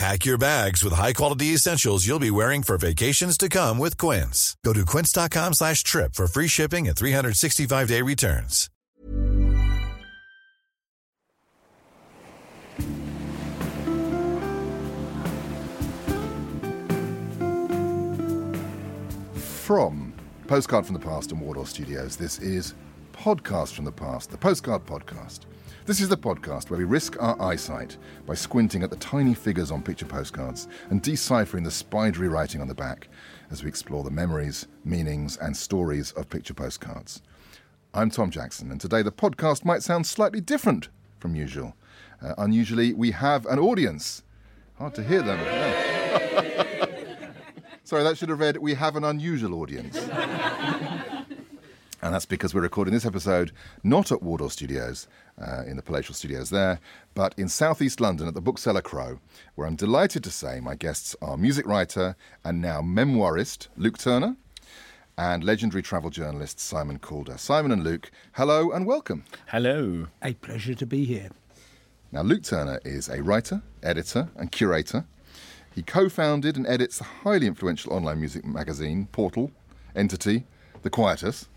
Pack your bags with high-quality essentials you'll be wearing for vacations to come with Quince. Go to quince.com slash trip for free shipping and 365-day returns. From Postcard from the Past and Wardour Studios, this is Podcast from the Past, the Postcard Podcast. This is the podcast where we risk our eyesight by squinting at the tiny figures on picture postcards and deciphering the spidery writing on the back as we explore the memories, meanings, and stories of picture postcards. I'm Tom Jackson, and today the podcast might sound slightly different from usual. Uh, unusually, we have an audience. Hard to hear them. Sorry, that should have read, we have an unusual audience. And that's because we're recording this episode not at Wardour Studios, uh, in the palatial studios there, but in southeast London at the Bookseller Crow, where I'm delighted to say my guests are music writer and now memoirist Luke Turner and legendary travel journalist Simon Calder. Simon and Luke, hello and welcome. Hello. A pleasure to be here. Now, Luke Turner is a writer, editor, and curator. He co founded and edits the highly influential online music magazine, Portal, Entity, The Quietus,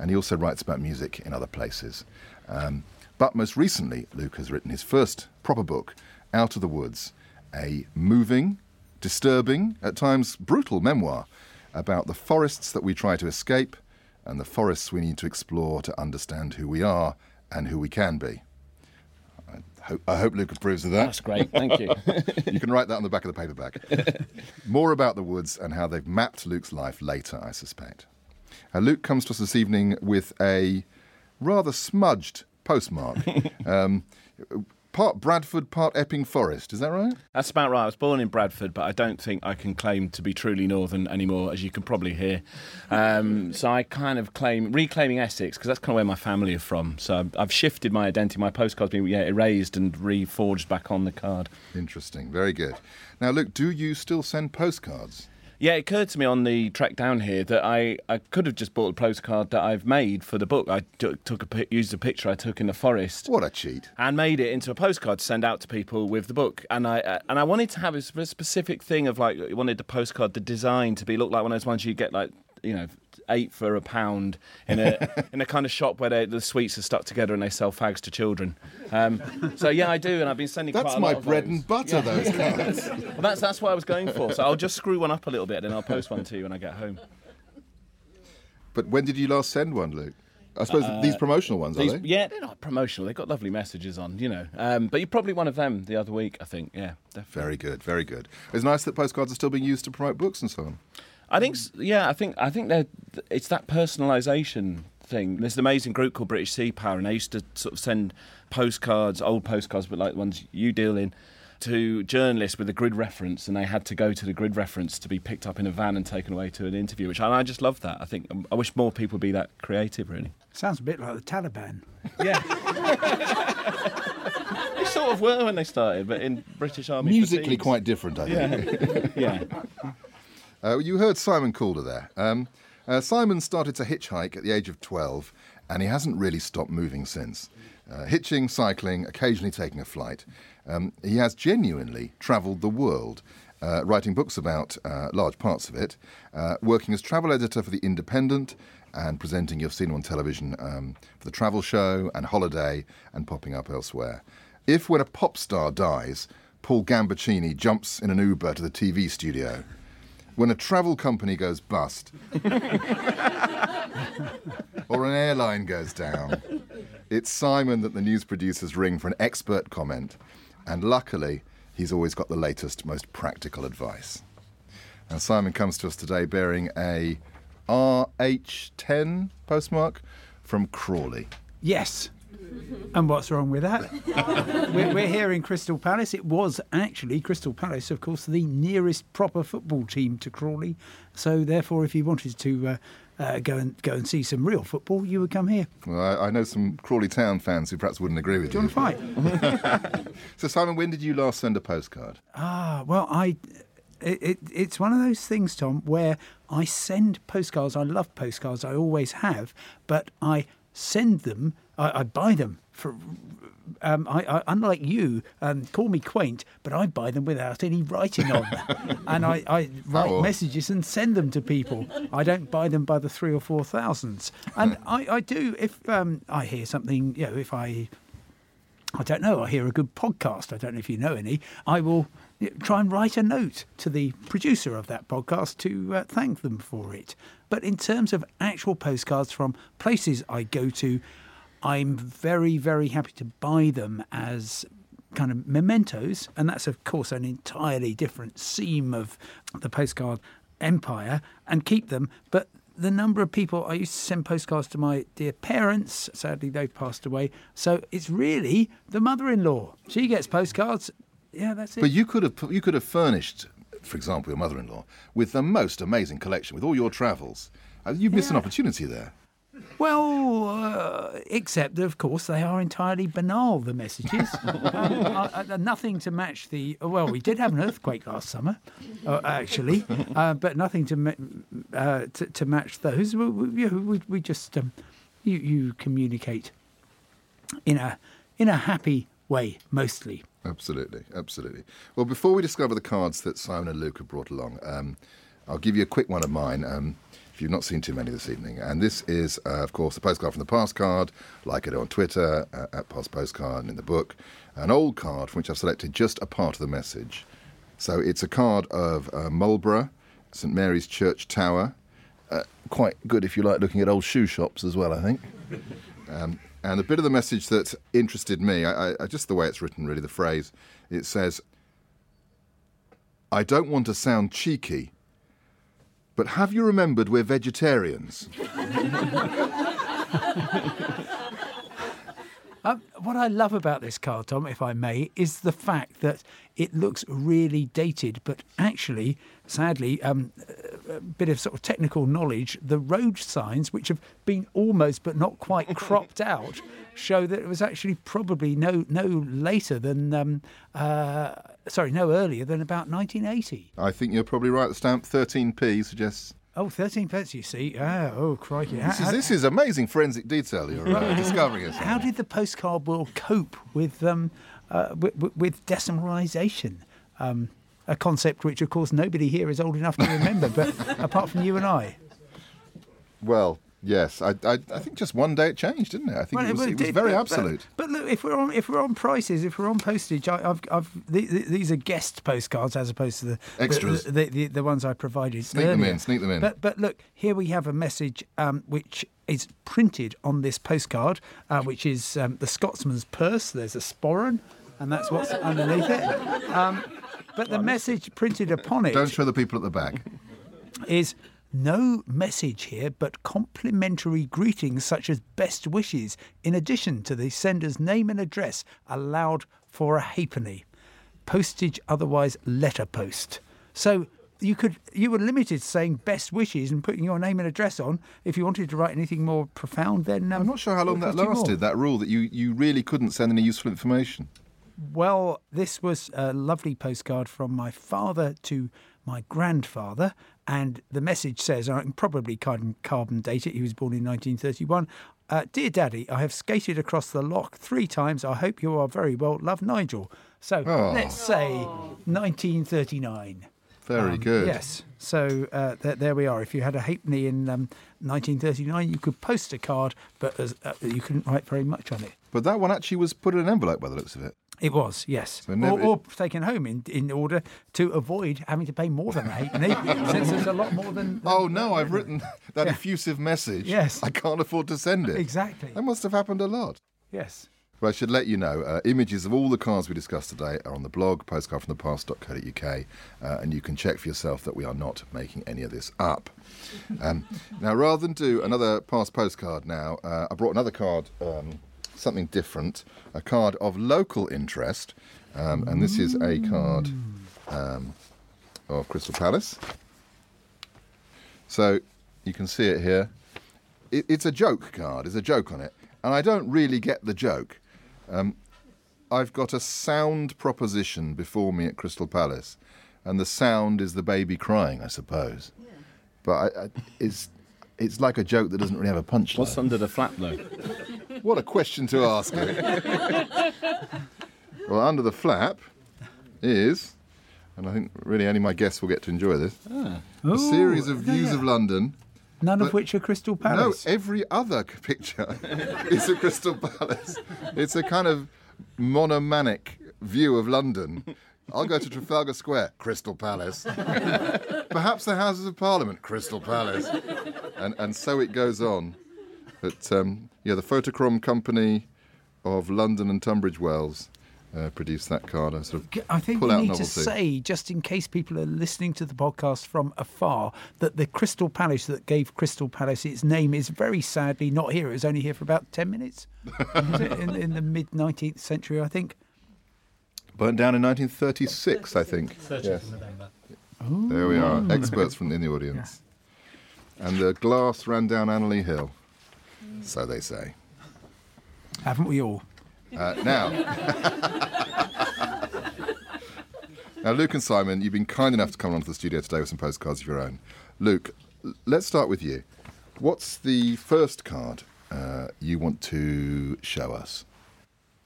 and he also writes about music in other places. Um, but most recently, Luke has written his first proper book, Out of the Woods, a moving, disturbing, at times brutal memoir about the forests that we try to escape and the forests we need to explore to understand who we are and who we can be. I hope, I hope Luke approves of that. That's great. Thank you. you can write that on the back of the paperback. More about the woods and how they've mapped Luke's life later, I suspect. Uh, Luke comes to us this evening with a rather smudged postmark. um, part Bradford, part Epping Forest. Is that right? That's about right. I was born in Bradford, but I don't think I can claim to be truly northern anymore, as you can probably hear. Um, so I kind of claim reclaiming Essex because that's kind of where my family are from. So I've, shifted my identity. My postcard's been yeah, erased and reforged back on the card. Interesting. Very good. Now, Luke, do you still send postcards? Yeah, it occurred to me on the trek down here that I, I could have just bought a postcard that I've made for the book. I took, took a used a picture I took in the forest What a cheat. and made it into a postcard to send out to people with the book. And I uh, and I wanted to have a specific thing of like I wanted the postcard, the design to be look like one of those ones you get like you know eight for a pound in a in a kind of shop where they, the sweets are stuck together and they sell fags to children. Um, so yeah, I do, and I've been sending. That's quite a my bread and butter, those cards. Well, that's that's what I was going for. So I'll just screw one up a little bit, and I'll post one to you when I get home. but when did you last send one, Luke? I suppose these promotional ones, Uh, These- are they? yeah, they're not promotional. They've got lovely messages on, you know. Um, but you're probably one of them the other week, I think. Yeah, definitely. Very good, very good. It's nice that postcards are still being used to promote books and so on. I think, yeah, I think, I think that it's that personalisation thing. There's an amazing group called British Sea Power, and they used to sort of send postcards, old postcards, but like the ones you deal in, to journalists with a grid reference, and they had to go to the grid reference to be picked up in a van and taken away to an interview. Which and I just love that. I think um, I wish more people would be that creative, really. Sounds a bit like the Taliban. Yeah. they sort of were when they started, but in British Army. Musically fatigues. quite different, I think. Yeah. Uh, you heard Simon Calder there. Um, uh, Simon started to hitchhike at the age of 12, and he hasn't really stopped moving since. Uh, hitching, cycling, occasionally taking a flight. Um, he has genuinely travelled the world, uh, writing books about uh, large parts of it, uh, working as travel editor for The Independent, and presenting, you've seen him on television, um, for The Travel Show and Holiday, and popping up elsewhere. If, when a pop star dies, Paul Gambaccini jumps in an Uber to the TV studio, when a travel company goes bust, or an airline goes down. It's Simon that the news producers ring for an expert comment, and luckily, he's always got the latest, most practical advice. And Simon comes to us today bearing a RH10 postmark from Crawley. Yes. And what's wrong with that? we're, we're here in Crystal Palace. It was actually Crystal Palace, of course, the nearest proper football team to Crawley. So, therefore, if you wanted to uh, uh, go and go and see some real football, you would come here. Well, I, I know some Crawley Town fans who perhaps wouldn't agree with Do you you. want to fight? So, Simon, when did you last send a postcard? Ah, well, I. It, it, it's one of those things, Tom, where I send postcards. I love postcards. I always have, but I send them. I, I buy them for. Um, I, I, unlike you, um, call me quaint, but I buy them without any writing on them, and I, I write Oh. messages and send them to people. I don't buy them by the three or four thousands, and I, I do if um, I hear something. You know, if I I don't know, I hear a good podcast, I don't know if you know any, I will try and write a note to the producer of that podcast to uh, thank them for it. But in terms of actual postcards from places I go to, I'm very, very happy to buy them as kind of mementos. And that's, of course, an entirely different seam of the postcard empire and keep them. But the number of people I used to send postcards to my dear parents. Sadly, they've passed away. So it's really the mother-in-law. She gets postcards. Yeah, that's it. But you could have you could have furnished, for example, your mother-in-law with the most amazing collection with all your travels. Uh, You've missed an opportunity there. Well, uh, except that, of course, they are entirely banal, the messages. uh, uh, nothing to match the. Well, we did have an earthquake last summer, uh, actually, uh, but nothing to, ma- uh, to to match those. We, we, we, we just. Um, you, you communicate in a in a happy way, mostly. Absolutely, absolutely. Well, before we discover the cards that Simon and Luke have brought along, um, I'll give you a quick one of mine. Um, you've not seen too many this evening, and this is, uh, of course, a postcard from the past card. Like it on Twitter uh, at past postcard and in the book, an old card from which I've selected just a part of the message. So it's a card of uh, Marlborough, St Mary's Church Tower. Uh, quite good if you like looking at old shoe shops as well, I think. Um, and a bit of the message that interested me, I, I, just the way it's written, really, the phrase, it says, I don't want to sound cheeky, but have you remembered we're vegetarians? Um, what I love about this car, Tom, if I may, is the fact that it looks really dated, but actually, sadly, um, a bit of sort of technical knowledge, the road signs, which have been almost but not quite cropped out, show that it was actually probably no no later than, um, uh, sorry, no earlier than about 1980. I think you're probably right. The stamp 13p suggests. Oh, 13 pence, you see. Ah, oh, crikey. This is, this is amazing forensic detail you're uh, discovering. Us. how did the postcard world cope with um, uh, with, with decimalisation? Um, a concept which, of course, nobody here is old enough to remember, but apart from you and I. Well, yes. I, I, I think just one day it changed, didn't it? I think Well, it was, well, it was did, very but- but- absolute. But, look, if we're on if we're on prices, if we're on postage, I, I've I've the, the, these are guest postcards as opposed to the the- Extras. the, the, the, ones I provided. Sneak them in, sneak them in. But but look, here we have a message um, which is printed on this postcard, uh, which is um, the Scotsman's purse. There's a sporran, and that's what's underneath it. Um, but the message printed upon it Don't show the people at the back. is no message here but complimentary greetings such as best wishes in addition to the sender's name and address allowed for a halfpenny postage otherwise letter post so you could you were limited to saying best wishes and putting your name and address on if you wanted to write anything more profound then um, I'm not sure how long that more. lasted, that rule that you, you really couldn't send any useful information. Well, this was a lovely postcard from my father to my grandfather, and the message says, I can probably carbon, carbon date it, he was born in 1931. Uh, Dear Daddy, I have skated across the lock three times. I hope you are very well. Love, Nigel. So Oh. let's say 1939. Very Um, good. Yes. So uh, th- there we are. If you had a halfpenny in um, 1939, you could post a card, but as, uh, you couldn't write very much on it. But that one actually was put in an envelope by the looks of it. It was, yes. So never- or, or taken home in, in order to avoid having to pay more than halfpenny, since there's a lot more than. Oh no, I've written that effusive message. Yes. I can't afford to send it. Exactly. That must have happened a lot. Yes. But I should let you know, uh, images of all the cars we discussed today are on the blog, postcardfromthepast.co.uk, uh, and you can check for yourself that we are not making any of this up. Um, now, rather than do another past postcard now, uh, I brought another card, um, something different, a card of local interest, um, and this is a card um, of Crystal Palace. So you can see it here. It, it's a joke card. There's a joke on it, and I don't really get the joke. Um, I've got a sound proposition before me at Crystal Palace, and the sound is the baby crying, I suppose. But I, I, it's it's like a joke that doesn't really have a punchline. What's under the flap though? What a question to ask. well, under the flap is, and I think really only my guests will get to enjoy this, a series of views of London. None of which are Crystal Palace. No, every other picture is a Crystal Palace. It's a kind of monomanic view of London. I'll go to Trafalgar Square, Crystal Palace. Perhaps the Houses of Parliament, Crystal Palace. And, and so it goes on. But um, yeah, the Photochrome Company of London and Tunbridge Wells uh, produced that card. I sort of I think we need novelty. to say, just in case people are listening to the podcast from afar, that the Crystal Palace that gave Crystal Palace its name is very sadly not here. It was only here for about 10 minutes Was it? in, in the mid 19th century, I think. Burnt down in 1936, I think. 30th Yes. of November. There we are, experts from in the audience. And the glass ran down Anerley Hill. So they say. Haven't we all? Uh, now, now, Luke and Simon, you've been kind enough to come onto the studio today with some postcards of your own. Luke, let's start with you. What's the first card uh, you want to show us?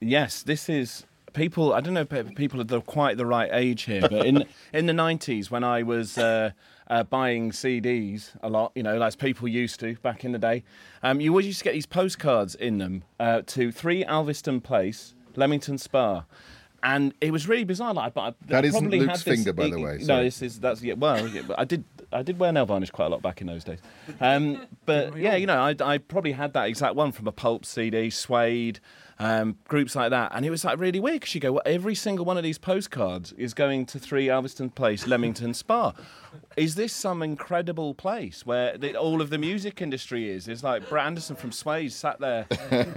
Yes, this is people. I don't know if people are the, quite the right age here, but in in the nineties when I was uh, uh, buying CDs a lot, you know, as people used to back in the day, um, you always used to get these postcards in them uh, to Three Alveston Place, Leamington Spa. And it was really bizarre. Like, but I, That I isn't probably Luke's had this- finger, by the it- way, No, this is that's yeah. Well, yeah, I did I did wear nail varnish quite a lot back in those days. Um, but yeah, you know, I, I probably had that exact one from a Pulp CD, Suede, um, groups like that, and it was like really weird because you go, well, every single one of these postcards is going to Three Alveston Place, Leamington Spa. Is this some incredible place where the, all of the music industry is? It's like Brett Anderson from Suede sat there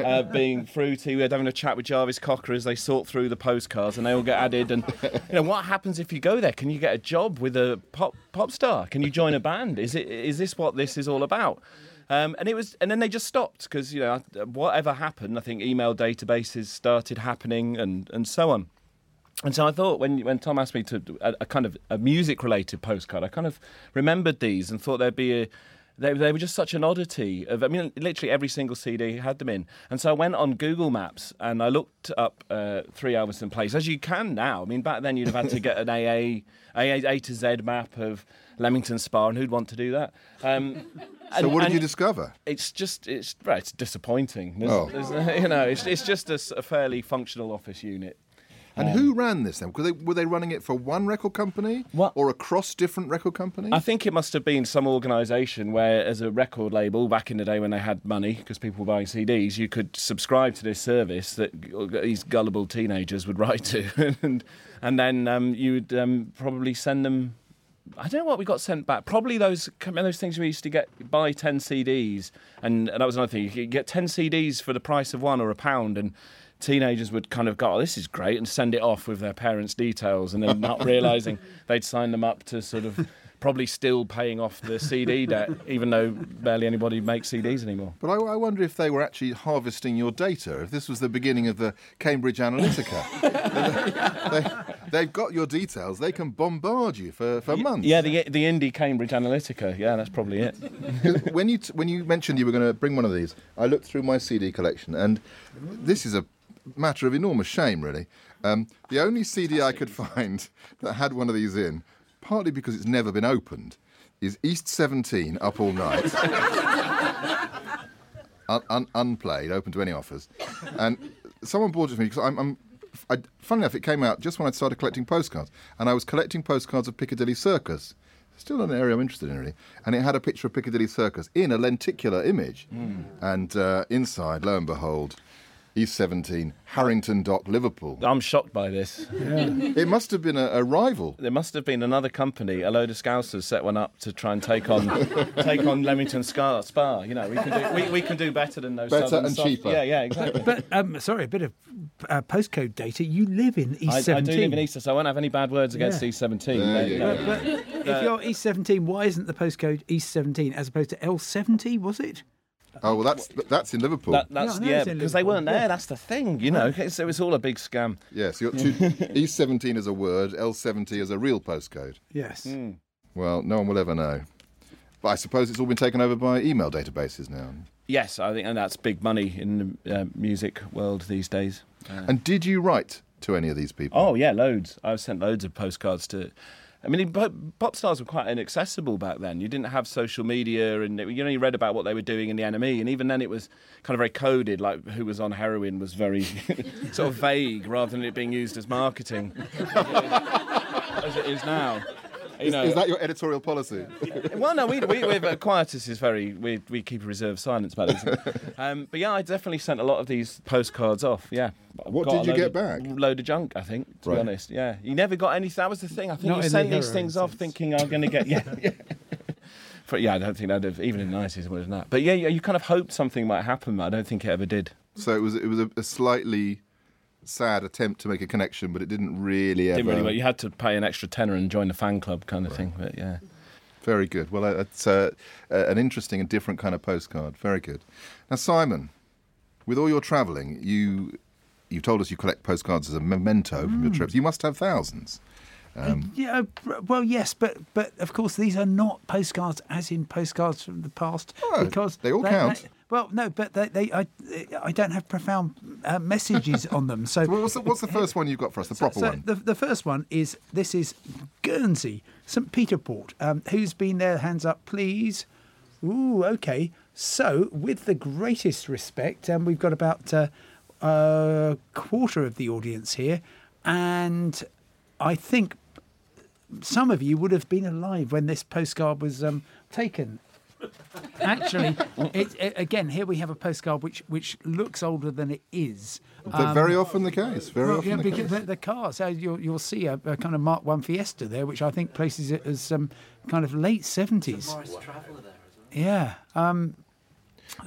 uh, being fruity. We were having a chat with Jarvis Cocker as they sort through the postcards, and they all get added. And you know what happens if you go there? Can you get a job with a pop pop star? Can you join a band? Is it is this what this is all about? Um, and it was, and then they just stopped because you know whatever happened. I think email databases started happening, and and so on. And so I thought when when Tom asked me to a, a kind of a music related postcard, I kind of remembered these and thought there'd be a. They, they were just such an oddity. Of, I mean, literally every single CD had them in. And so I went on Google Maps and I looked up uh, Three Alveston Place, as you can now. I mean, back then you'd have had to get an AA, AA A to Z map of Leamington Spa, and who'd want to do that? Um, So, and- what did you discover? it's just it's right, it's disappointing. There's, Oh. there's- you know, it's, it's just a fairly functional office unit. And who ran this then? Were they, were they running it for one record company What- or across different record companies? I think it must have been some organisation where, as a record label, back in the day when they had money, because people were buying CDs, you could subscribe to this service that these gullible teenagers would write to, and and then um, you would um, probably send them. I don't know what we got sent back. Probably those those things we used to get buy ten CDs, and, and that was another thing. You could get ten CDs for the price of one or a pound, and teenagers would kind of go, "Oh, this is great," and send it off with their parents' details, and then not realizing they'd signed them up to sort of probably still paying off the CD debt, even though barely anybody makes CDs anymore. But I, I wonder if they were actually harvesting your data, if this was the beginning of the Cambridge Analytica. they, have got your details, they can bombard you for, for months. Yeah, the the indie Cambridge Analytica. Yeah, that's probably it. when you t- when you mentioned you were going to bring one of these, I looked through my CD collection, and this is a matter of enormous shame, really. Um, the only CD I could find that had one of these in, partly because it's never been opened, is East 17 Up All Night. Un- un- unplayed, open to any offers. And someone bought it for me because I'm, I'm I, funny enough, it came out just when I started collecting postcards, and I was collecting postcards of Piccadilly Circus. Still an area I'm interested in, really. And it had a picture of Piccadilly Circus in a lenticular image, and uh, inside, lo and behold, East 17, Harrington Dock, Liverpool. I'm shocked by this. It must have been a, a rival. There must have been another company, a load of scousers set one up to try and take on take on Leamington Spa. Spa. You know, we can do we, we can do better than those. Better and soft- cheaper. Yeah, yeah, exactly. But um, sorry, a bit of uh, postcode data. You live in East I, I 17. do live in Easter, so I won't have any bad words against Yeah. E17. There you No, go. But if you're East 17, why isn't the postcode East 17 as opposed to L70? Was it? Oh, well, that's that's in Liverpool. That, that's Yeah, I know yeah, because they weren't there. Yeah. That's the thing, you know. So it's, all a big scam. yes, you got two, East 17 is a word, L70 is a real postcode. Yes. Hmm. Well, no one will ever know. But I suppose it's all been taken over by email databases now. Yes, I think, and that's big money in the uh, music world these days. Uh, And did you write to any of these people? Oh yeah, loads. I've sent loads of postcards to. I mean, pop, stars were quite inaccessible back then. You didn't have social media, and it, you only read about what they were doing in the NME, and even then it was kind of very coded. Like who was on heroin was very sort of vague, rather than it being used as marketing, as it is now. You know, Is that your editorial policy? well, no, we, we, we've, uh, Quietus is very, we, we keep a reserved silence about it. Um, but yeah, I definitely sent a lot of these postcards off, yeah. What Got did you get of- back? load of junk, I think, to Right. be honest, yeah. You never got anything, that was the thing. I think Not you sent the these heroin things off thinking I'm going to get, yeah, yeah. But yeah, I don't think that'd have, even in the 90s, it would have not. But yeah, you you kind of hoped something might happen, but I don't think it ever did. so it was it was a, a slightly sad attempt to make a connection, but it didn't really ever. Didn't really work. You had to pay an extra tenner and join the fan club kind of thing, but yeah. Very good. Well, uh, it's uh, uh, an interesting and different kind of postcard. Very good. Now, Simon, with all your travelling, you you told us you collect postcards as a memento from Mm. your trips. You must have thousands. Yeah, uh, well, yes, but but of course these are not postcards as in postcards from the past Oh, because they all count. Well, no, but they, they I I don't have profound uh, messages on them. So Well, what's, the, what's the first one you've got for us? The proper so one. The, the first one is this is Guernsey, St Peter Port. Um, who's been there? Hands up, please. Ooh, okay. So, with the greatest respect, um, we've got about uh, a quarter of the audience here, and I think some of you would have been alive when this postcard was um, taken. Actually, it, it, again, here we have a postcard which which looks older than it is. They're very often the case. Very Well, often yeah, the because case. the, the car. So you'll you'll see a, a kind of Mark One Fiesta there, which I think places it as um, kind of late seventies. Yeah. Um,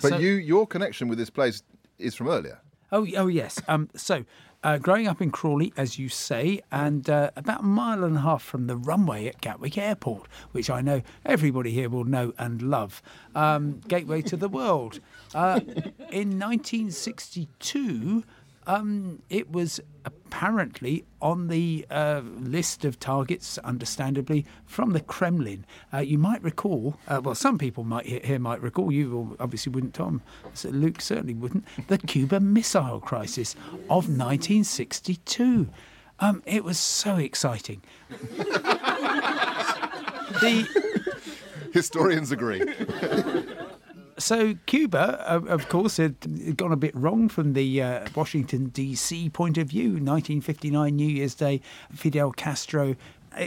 But so- you, your connection with this place is from earlier. Oh, oh yes. Um, so, uh, growing up in Crawley, as you say, and uh, about a mile and a half from the runway at Gatwick Airport, which I know everybody here will know and love, um, gateway to the world. Uh, in 1962, um, it was apparently on the uh, list of targets, understandably, from the Kremlin. Uh, you might recall, uh, well, some people might here might recall, you obviously wouldn't, Tom. So Luke certainly wouldn't. The Cuba Missile Crisis of 1962. Um, it was so exciting. the Historians agree. so Cuba, of course, had gone a bit wrong from the uh, Washington D.C. point of view. 1959 New Year's Day, Fidel Castro,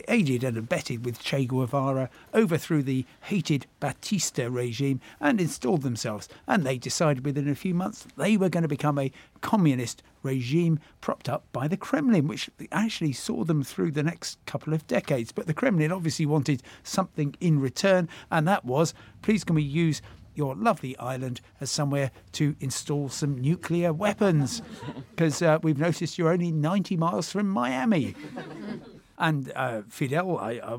aided and abetted with Che Guevara, overthrew the hated Batista regime and installed themselves. And they decided within a few months they were going to become a communist regime propped up by the Kremlin, which actually saw them through the next couple of decades. But the Kremlin obviously wanted something in return, and that was, please can we use your lovely island as somewhere to install some nuclear weapons because uh, we've noticed you're only 90 miles from Miami. And uh, Fidel, I, I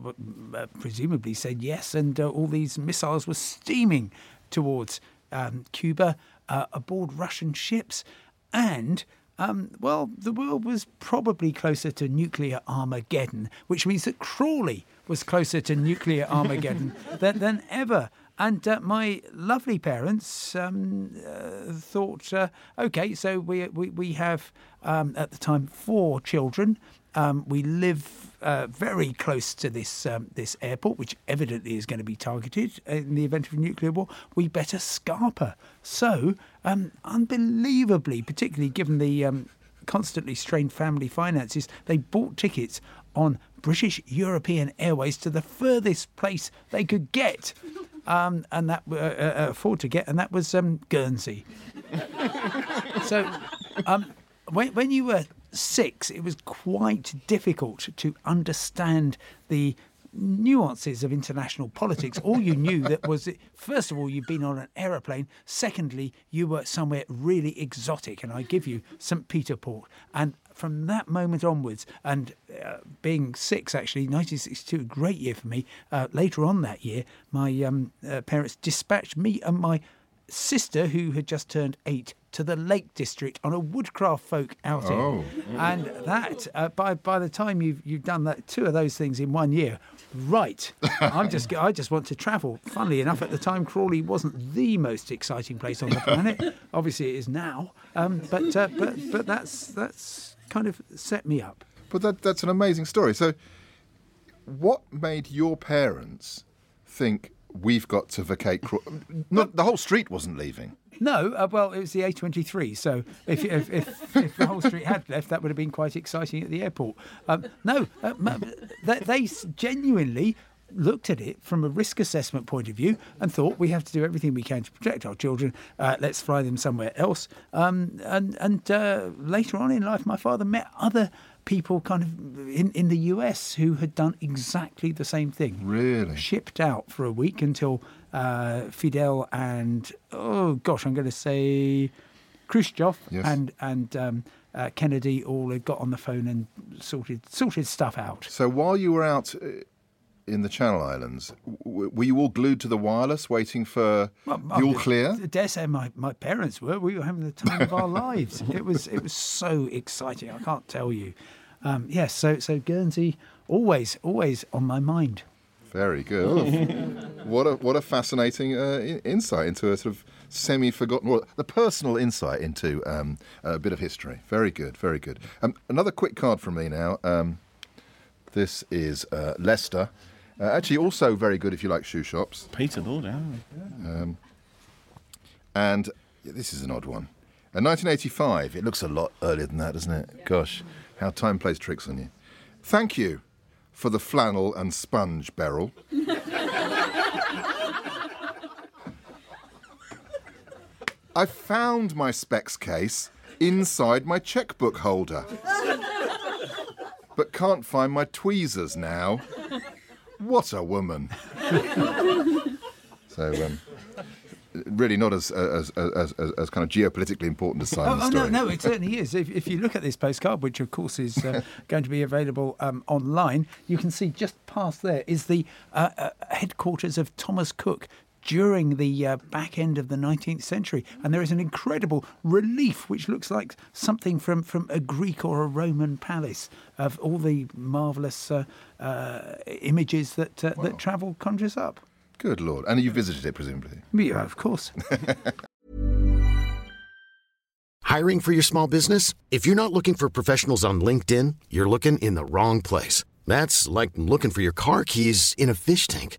uh, presumably, said yes, and uh, all these missiles were steaming towards um, Cuba uh, aboard Russian ships. And, um, well, the world was probably closer to nuclear Armageddon, which means that Crawley was closer to nuclear Armageddon than, than ever. And uh, my lovely parents um, uh, thought, uh, okay, so we, we, we have um, at the time four children. Um, we live uh, very close to this um, this airport, which evidently is going to be targeted in the event of a nuclear war. We better scarper. So, um, unbelievably, particularly given the um, constantly strained family finances, they bought tickets on British European Airways to the furthest place they could get. Um, and that uh, uh, afford to get, and that was um, Guernsey. so, um, when, when you were six, it was quite difficult to understand the nuances of international politics. All you knew that was, first of all, you'd been on an aeroplane. Secondly, you were somewhere really exotic, and I give you St. Peter Port. And from that moment onwards, and uh, being six actually, 1962, a great year for me. Uh, later on that year, my um, uh, parents dispatched me and my sister, who had just turned eight, to the Lake District on a woodcraft folk outing. Oh. And that, uh, by by the time you've you've done that two of those things in one year, right? I'm just I just want to travel. Funnily enough, at the time, Crawley wasn't the most exciting place on the planet. Obviously, it is now. Um, but uh, but but that's that's kind of set me up. But that, that's an amazing story. So, what made your parents think we've got to vacate? Craw- Not, the whole street wasn't leaving. No, uh, well, it was the A23. So if, if, if, if the whole street had left, that would have been quite exciting at the airport. Um, no, uh, they, they genuinely looked at it from a risk assessment point of view and thought we have to do everything we can to protect our children. Uh, let's fly them somewhere else. Um, and and uh, later on in life, my father met other people kind of in, in the US who had done exactly the same thing Really? shipped out for a week until uh, Fidel and oh gosh, I'm going to say Khrushchev Yes. and and um, uh, Kennedy all had got on the phone and sorted sorted stuff out. So, while you were out uh, in the Channel Islands, w- were you all glued to the wireless waiting for Well, the I all clear? dare say my, my parents were. We were having the time of our lives. It was it was so exciting. I can't tell you. Um, yes, so so Guernsey always always on my mind. Very good. Oh, what a what a fascinating uh, insight into a sort of semi-forgotten, well, the personal insight into um, a bit of history. Very good, very good. Um, another quick card from me now. Um, this is uh, Leicester. Uh, actually, also very good if you like shoe shops. Peter Lord, yeah. And this is an odd one. Uh, 1985. It looks a lot earlier than that, doesn't it? Gosh, how time plays tricks on you. Thank you for the flannel and sponge, Beryl. I found my specs case inside my checkbook holder. but can't find my tweezers now. What a woman. so, um, really not as, as, as, as, as kind of geopolitically important as Oh, Simon's oh, no, story. no, it certainly is. If, if you look at this postcard, which of course is uh, going to be available um, online, you can see just past there is the uh, uh, headquarters of Thomas Cook during the uh, back end of the 19th century. And there is an incredible relief which looks like something from, from a Greek or a Roman palace of all the marvellous uh, uh, images that, uh, that travel conjures up. Good lord. And you visited it, presumably. Yeah, of course. Hiring for your small business? If you're not looking for professionals on LinkedIn, you're looking in the wrong place. That's like looking for your car keys in a fish tank.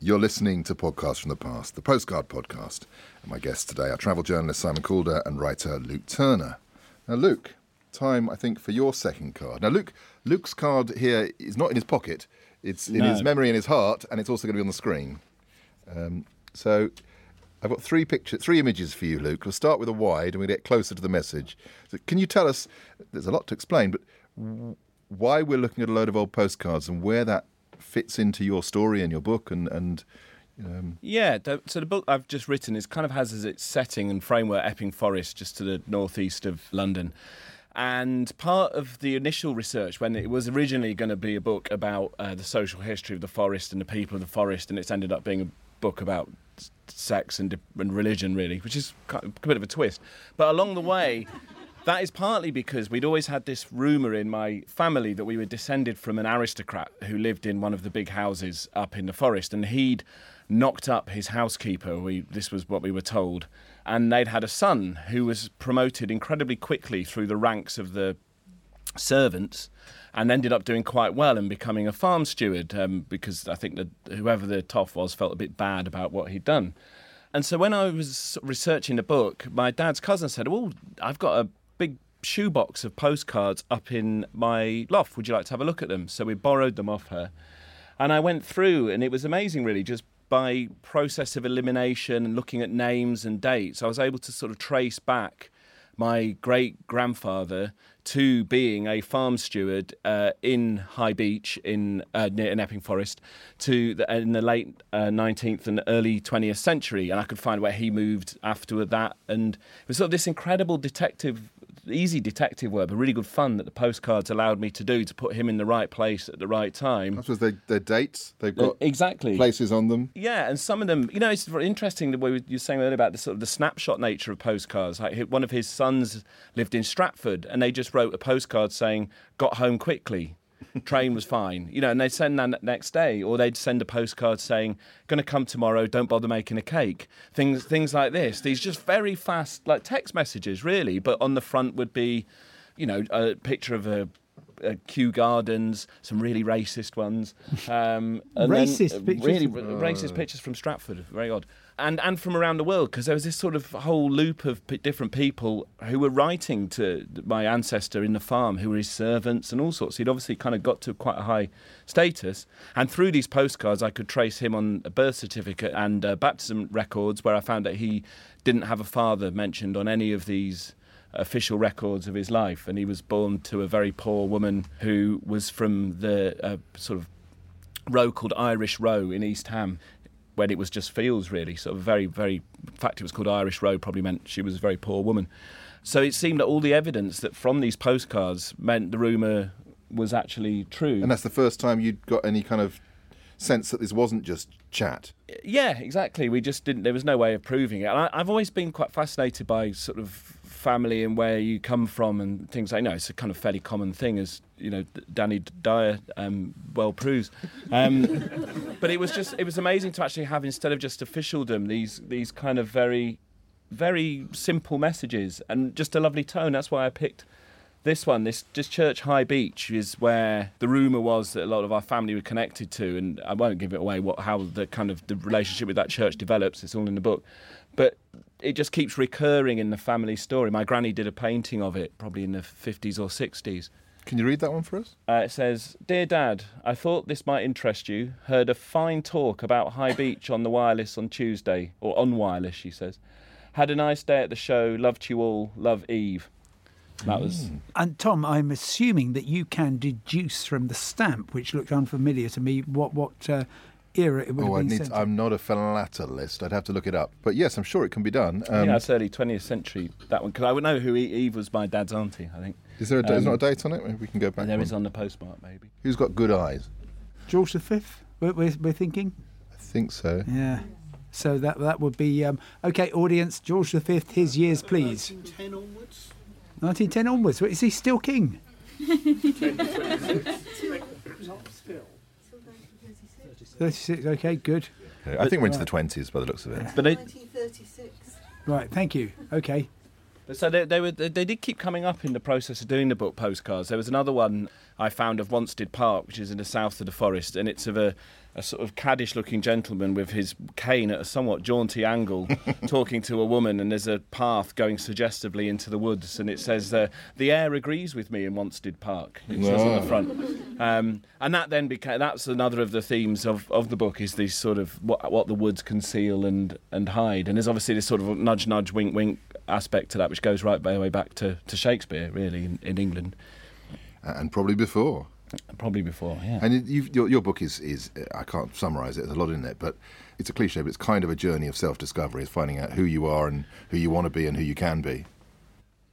You're listening to Podcasts from the Past, the Postcard Podcast. And my guests today are travel journalist Simon Calder and writer Luke Turner. Now, Luke, time I think for your second card. Now, Luke, Luke's card here is not in his pocket; it's in No. his memory and his heart, and it's also going to be on the screen. Um, so, I've got three pictures, three images for you, Luke. We'll start with a wide, and we get closer to the message. So can you tell us? There's a lot to explain, but why we're looking at a load of old postcards and where that fits into your story and your book, and and um, Yeah, so the book I've just written is kind of has as its setting and framework Epping Forest, just to the northeast of London. And part of the initial research, when it was originally going to be a book about uh, the social history of the forest and the people of the forest, and it's ended up being a book about sex and, and religion, really, which is a bit of a twist. But along the way, that is partly because we'd always had this rumour in my family that we were descended from an aristocrat who lived in one of the big houses up in the forest, and he'd knocked up his housekeeper. We, this was what we were told. And they'd had a son who was promoted incredibly quickly through the ranks of the servants and ended up doing quite well and becoming a farm steward um, because I think that whoever the toff was felt a bit bad about what he'd done. And so when I was researching the book, my dad's cousin said, Well, I've got a big shoebox of postcards up in my loft. Would you like to have a look at them?" So we borrowed them off her. And I went through, and it was amazing, really, just by process of elimination and looking at names and dates, I was able to sort of trace back my great grandfather to being a farm steward uh, in High Beach in uh, near in Epping Forest to the, in the late uh, 19th and early 20th century, and I could find where he moved after that, and it was sort of this incredible detective. Easy detective work, but really good fun that the postcards allowed me to do to put him in the right place at the right time. I suppose they, they're dates. They've Uh, got exactly places on them. yeah, and some of them, you know, it's very interesting the way you were saying earlier about the sort of the snapshot nature of postcards. Like one of his sons lived in Stratford, and they just wrote a postcard saying "got home quickly." Train was fine, you know, and they'd send that next day, or they'd send a postcard saying "going to come tomorrow. Don't bother making a cake." Things, things like this. These just very fast, like text messages, really. But on the front would be, you know, a picture of a. Uh, Kew Gardens, some really racist ones, um, and then, Racist uh, pictures? really r- racist pictures from Stratford, very odd, and and from around the world because there was this sort of whole loop of p- different people who were writing to my ancestor in the farm, who were his servants and all sorts. He'd obviously kind of got to quite a high status, and through these postcards, I could trace him on a birth certificate and uh, baptism records, where I found that he didn't have a father mentioned on any of these official records of his life, and he was born to a very poor woman who was from the uh, sort of row called Irish Row in East Ham, when it was just fields, really. So very, very. In fact, it was called Irish Road. Probably meant she was a very poor woman. So it seemed that all the evidence that from these postcards meant the rumor was actually true. And that's the first time you'd got any kind of sense that this wasn't just chat. Yeah, exactly. We just didn't. There was no way of proving it. And I, I've always been quite fascinated by sort of family and where you come from and things like. You know, it's a kind of fairly common thing, as you know, Danny Dyer um, well proves. Um, but it was just it was amazing to actually have instead of just officialdom these these kind of very very simple messages and just a lovely tone. That's why I picked this one, this just Church High Beach, is where the rumor was that a lot of our family were connected to, and I won't give it away what how the kind of the relationship with that church develops. It's all in the book, but it just keeps recurring in the family story. My granny did a painting of it, probably in the fifties or sixties. Can you read that one for us? Uh, it says, Dear Dad, I thought this might interest you. Heard a fine talk about High Beach on the wireless on Tuesday, or on wireless, she says. Had a nice day at the show. Loved you all. Love Eve. That was. And Tom, I'm assuming that you can deduce from the stamp, which looked unfamiliar to me, what what uh, era it would Oh, I have been need. sent. To, I'm not a philatelist. I'd have to look it up. But yes, I'm sure it can be done. Um, yeah, that's early 20th century, that one. Because I would know who Eve was my dad's auntie, I think. is there a, da- is um, not a date on it? Maybe we can go back. There one. is on the postmark, maybe. Who's got good eyes? George V, We're, we're, we're thinking. I think so. Yeah. So that that would be um, okay. Audience, George V, His years, please. 1910 onwards. 1910 onwards. Is he still king? Not still. 36. Okay, good. I think we're into the 20s by the looks of it. But it, 1936. Right. Thank you. Okay. But so they, they were they, they did keep coming up in the process of doing the book postcards. There was another one I found of Wanstead Park, which is in the south of the forest, and it's of a, a sort of caddish-looking gentleman with his cane at a somewhat jaunty angle, talking to a woman, and there's a path going suggestively into the woods, and it says uh, the air agrees with me in Wanstead Park. It says on the front, um, and that then became that's another of the themes of, of the book is these sort of what, what the woods conceal and and hide, and there's obviously this sort of nudge nudge wink wink aspect to that, which goes right by the way back to, to Shakespeare, really, in, in England, and probably before. Probably before, yeah. And it, your, your book is, is, I can't summarise it, there's a lot in it, but it's a cliche, but it's kind of a journey of self discovery. It's finding out who you are and who you want to be and who you can be.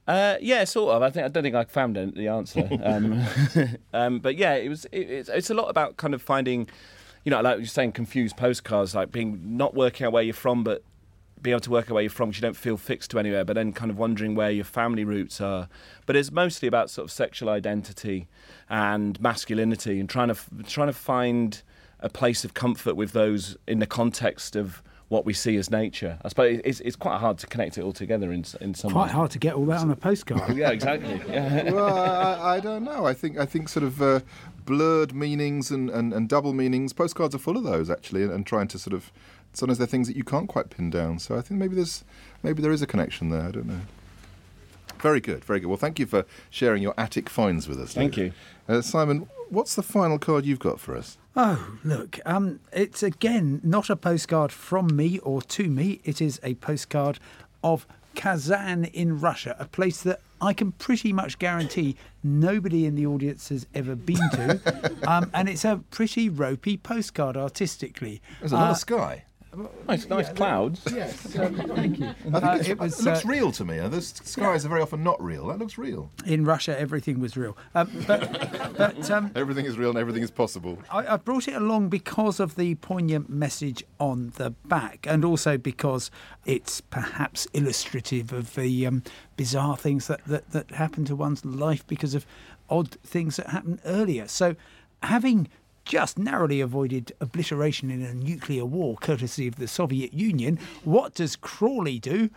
Uh, yeah, sort of. I think I don't think I found the- the answer. Um, um, but yeah, it was. It, it's, it's a lot about kind of finding, you know, like you're saying, confused postcards, like being not working out where you're from, but being able to work out where you're from because you don't feel fixed to anywhere. But then kind of wondering where your family roots are. But it's mostly about sort of sexual identity and masculinity, and trying to trying to find a place of comfort with those in the context of what we see as nature. I suppose it's, it's quite hard to connect it all together in s- in some Quite way. hard to get all that on a postcard. Yeah, exactly. Yeah. well, I, I don't know. I think I think sort of uh, blurred meanings and, and, and double meanings. Postcards are full of those actually, and, and trying to sort of sometimes they're things that you can't quite pin down. So I think maybe there's maybe there is a connection there. I don't know. Very good, very good. Well, thank you for sharing your attic finds with us. Thank you, uh, Simon. What's the final card you've got for us? Oh, look, um, it's again not a postcard from me or to me. It is a postcard of Kazan in Russia, a place that I can pretty much guarantee nobody in the audience has ever been to. um, and it's a pretty ropey postcard artistically. There's a lot Uh, of sky. Nice, nice clouds. Yes, um, thank you. I think Uh, it was, it looks uh, real to me. The Those skies are very often not real. That looks real. In Russia, everything was real. Um, but but um, Everything is real and everything is possible. I, I brought it along because of the poignant message on the back, and also because it's perhaps illustrative of the um, bizarre things that, that, that happen to one's life because of odd things that happened earlier. So, having just narrowly avoided obliteration in a nuclear war courtesy of the Soviet Union, what does Crawley do?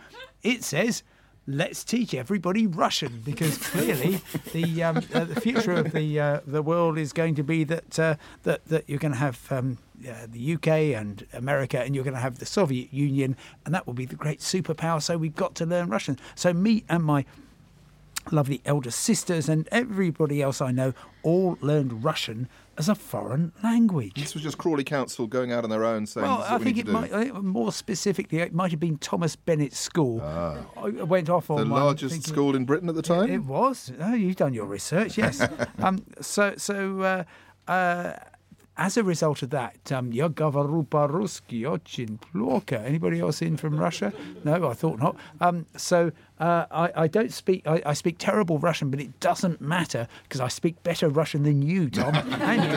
It says, let's teach everybody Russian because clearly the um, uh, the future of the uh, the world is going to be that uh, that that you're going to have um, uh, the UK and America and you're going to have the Soviet Union and that will be the great superpower. So we've got to learn Russian. So me and my lovely elder sisters and everybody else I know all learned Russian as a foreign language. This was just Crawley Council going out on their own saying, Well, I we think it do. might, more specifically, it might have been Thomas Bennett School. I went off on Ah. the largest thinking- school in Britain at the time? It was. Oh, you've done your research, yes. um, so, so uh, uh, as a result of that, um, я говорю по-русски очень плохо. Anybody else in from Russia? No, I thought not. Um, so uh, I, I don't speak. I, I speak terrible Russian, but it doesn't matter because I speak better Russian than you, Tom. and you.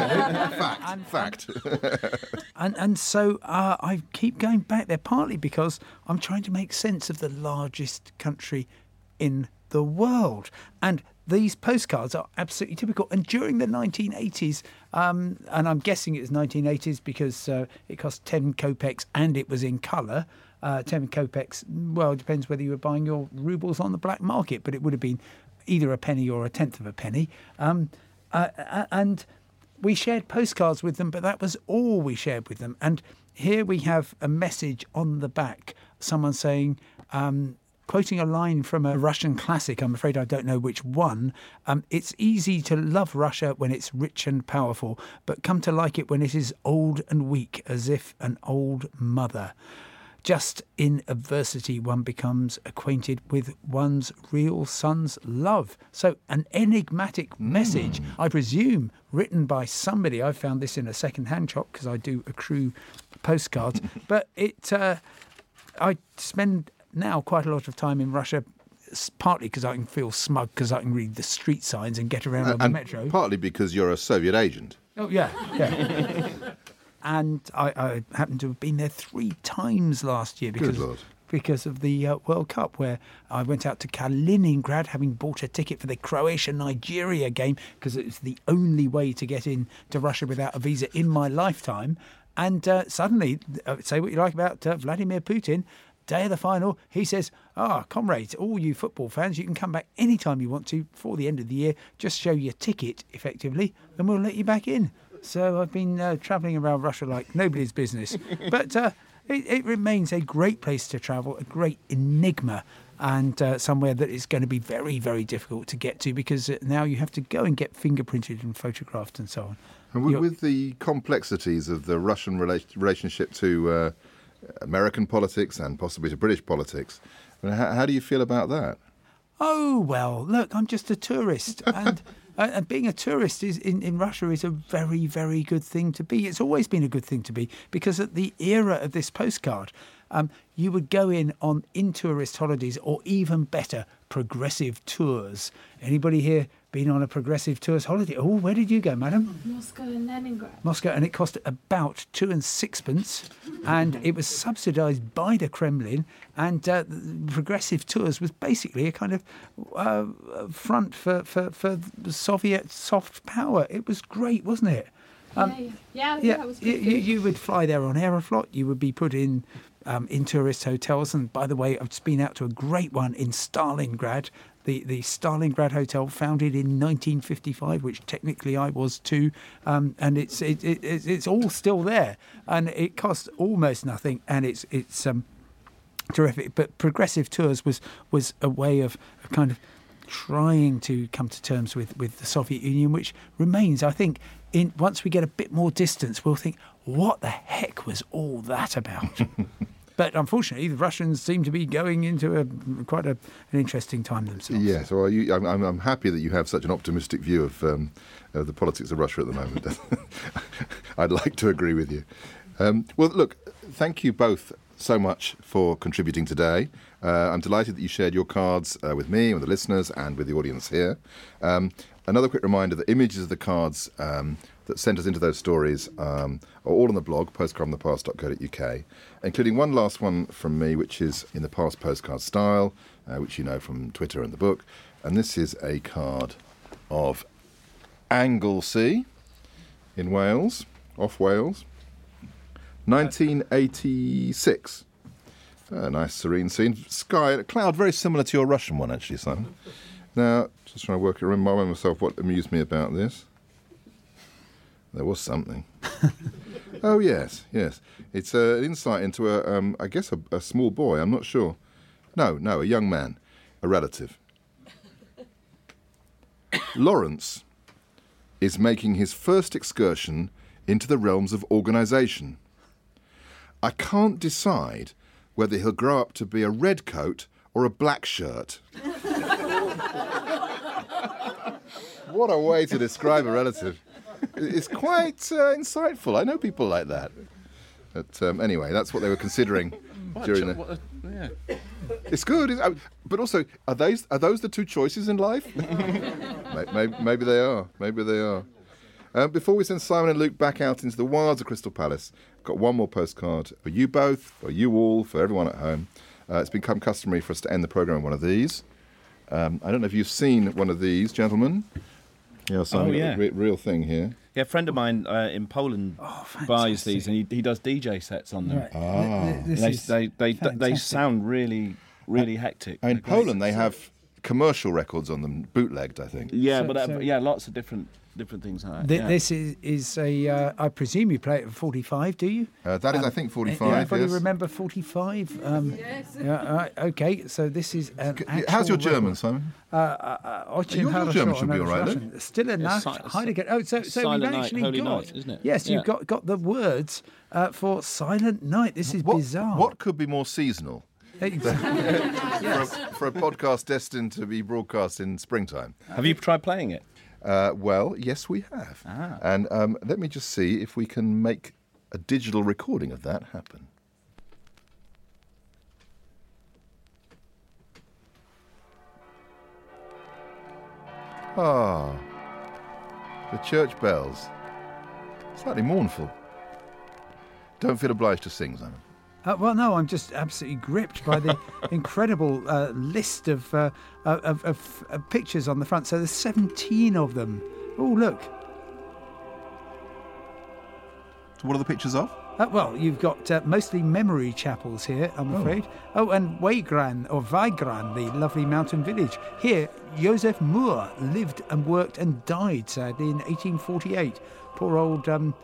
Fact. Fact. And and so uh, I keep going back there partly because I'm trying to make sense of the largest country in the world. And these postcards are absolutely typical. And during the 1980s, um, and I'm guessing it was 1980s because uh, it cost 10 kopecks and it was in colour. Uh, 10 kopecks, well, it depends whether you were buying your rubles on the black market, but it would have been either a penny or a tenth of a penny. Um, uh, uh, and we shared postcards with them, but that was all we shared with them. And here we have a message on the back, someone saying, um, quoting a line from a Russian classic, I'm afraid I don't know which one. Um, it's easy to love Russia when it's rich and powerful, but come to like it when it is old and weak, as if an old mother. Just in adversity, one becomes acquainted with one's real son's love. So, an enigmatic message, I presume, written by somebody. I found this in a second-hand shop because I do accrue postcards. but it, uh, I spend now quite a lot of time in Russia, partly because I can feel smug because I can read the street signs and get around on the and metro. partly because you're a Soviet agent. Oh yeah, yeah. and I, I happened to have been there three times last year because because of the uh, World Cup, where I went out to Kaliningrad, having bought a ticket for the Croatia Nigeria game because it was the only way to get in to Russia without a visa in my lifetime. And uh, suddenly, uh, say what you like about uh, Vladimir Putin. Day of the final, he says, Ah, comrades, all you football fans, you can come back anytime you want to before the end of the year. Just show your ticket, effectively, and we'll let you back in. So I've been uh, travelling around Russia like nobody's business. but uh, it, it remains a great place to travel, a great enigma, and uh, somewhere that is going to be very, very difficult to get to because uh, now you have to go and get fingerprinted and photographed and so on. And with, with the complexities of the Russian rela- relationship to uh, American politics and possibly to British politics, I mean, how, how do you feel about that? Oh well, look, I'm just a tourist, and uh, and being a tourist is in, in Russia is a very very good thing to be. It's always been a good thing to be because at the era of this postcard, um, you would go in on in tourist holidays or even better progressive tours. Anybody here been on a progressive tourist holiday? Oh, where did you go, madam? Moscow and Leningrad. Moscow, and it cost about two and sixpence, and it was subsidised by the Kremlin. And uh, progressive tours was basically a kind of uh, front for, for, for Soviet soft power. It was great, wasn't it? yeah, yeah, yeah, yeah, it was you, good you, food. you would fly there on Aeroflot. You would be put in um, in tourist hotels. And by the way, I've just been out to a great one in Stalingrad, the, the Stalingrad Hotel, founded in 1955, which technically I was too. Um, and it's it, it, it's all still there, and it costs almost nothing, and it's it's um, terrific. But progressive tours was was a way of, of kind of trying to come to terms with, with the Soviet Union, which remains, I think, in once we get a bit more distance, we'll think, what the heck was all that about? but unfortunately, the Russians seem to be going into a quite a, an interesting time themselves. Yes, well, you, I'm, I'm, happy that you have such an optimistic view of, um, of the politics of Russia at the moment. I'd like to agree with you. Um, well, look, thank you both so much for contributing today. Uh, I'm delighted that you shared your cards uh, with me, with the listeners, and with the audience here. Um, another quick reminder that images of the cards um, that sent us into those stories um, are all on the blog, postcardfromthepast.co.uk, including one last one from me, which is in the past postcard style, uh, which you know from Twitter and the book. And this is a card of Anglesey in Wales, off Wales, 1986. A nice serene scene. Sky, a cloud very similar to your Russian one, actually, Simon. Now, just trying to work it, remind myself what amused me about this. There was something. oh yes, yes. It's uh, an insight into a, um, I guess, a, a small boy. I'm not sure. No, no, a young man, a relative. Lawrence is making his first excursion into the realms of organisation. I can't decide whether he'll grow up to be a red coat or a black shirt. what a way to describe a relative. It's quite uh, insightful. I know people like that. But um, anyway, that's what they were considering during the. A- yeah. It's good, it's- uh, but also, are those are those the two choices in life? maybe, maybe they are. Maybe they are. Um, before we send Simon and Luke back out into the wilds of Crystal Palace, I've got one more postcard for you both, for you all, for everyone at home. Uh, it's become customary for us to end the programme with one of these. Um, I don't know if you've seen one of these, gentlemen. Yeah, so Oh, yeah. Re- real thing here. Yeah, a friend of mine uh, in Poland Oh, buys these, and he, he does DJ sets on them. Right. Th- th- They, they, they, they sound really, really hectic. In Poland, they have commercial records on them, bootlegged, I think. Yeah, so, but uh, so yeah, lots of different different things. Th- yeah. This is is a. Uh, I presume you play it at forty five. Do you? Uh, that is, um, I think, forty five. Everybody yes. remember forty five? Um, yes. Yeah, uh, okay, so this is an. How's your German, record. Simon? Uh, uh, uh your, your German should be all right. Still enough. Heidegger. Oh, so so we've actually night, got. Night, isn't it? Yes, yeah. you've got got the words for Silent Night. This is what, bizarre. What could be more seasonal? Exactly. for, a, for a podcast destined to be broadcast in springtime? Have you tried playing it? Uh, well, yes, we have. Ah. And um, let me just see if we can make a digital recording of that happen. Ah, the church bells. Slightly mournful. Don't feel obliged to sing, Simon. Uh, well, no, I'm just absolutely gripped by the incredible uh, list of, uh, of, of, of pictures on the front. So there's 17 of them. Oh, look. So what are the pictures of? Uh, well, you've got uh, mostly memory chapels here, I'm afraid. Oh, and Wagram, or Wagram, the lovely mountain village. Here, Josef Mohr lived and worked and died, sadly, in 1848. Poor old um,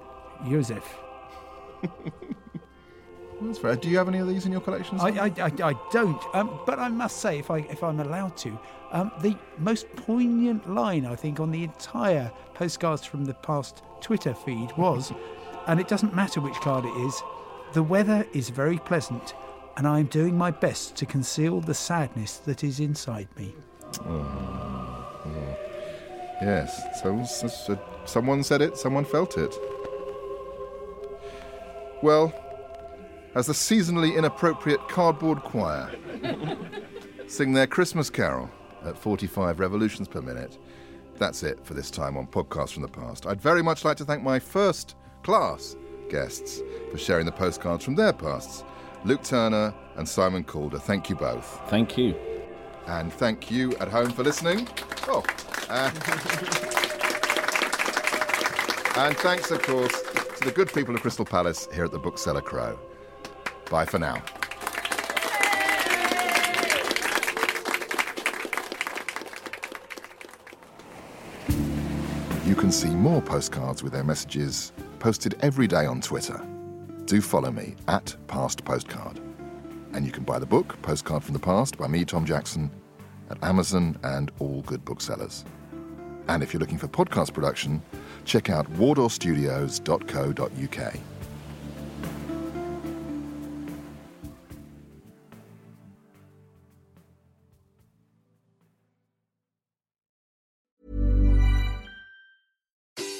Joseph. That's fair. Do you have any of these in your collection? I, I, I, I don't, um, but I must say, if, I, if I'm allowed to, um, the most poignant line, I think, on the entire Postcards from the Past Twitter feed was, and it doesn't matter which card it is, the weather is very pleasant, and I am doing my best to conceal the sadness that is inside me. Yes. So, so- so someone said it. Someone felt it. Well, as the seasonally inappropriate cardboard choir sing their Christmas carol at 45 revolutions per minute, that's it for this time on Podcasts from the Past. I'd very much like to thank my first class guests for sharing the postcards from their pasts. Luke Turner and Simon Calder. Thank you both. Thank you. And thank you at home for listening. Oh, uh, and thanks, of course, to the good people of Crystal Palace here at the Bookseller Crow. Bye for now. You can see more postcards with their messages posted every day on Twitter. Do follow me at Past Postcard. And you can buy the book, Postcard from the Past, by me, Tom Jackson, at Amazon and all good booksellers. And if you're looking for podcast production, check out wardourstudios.co.uk.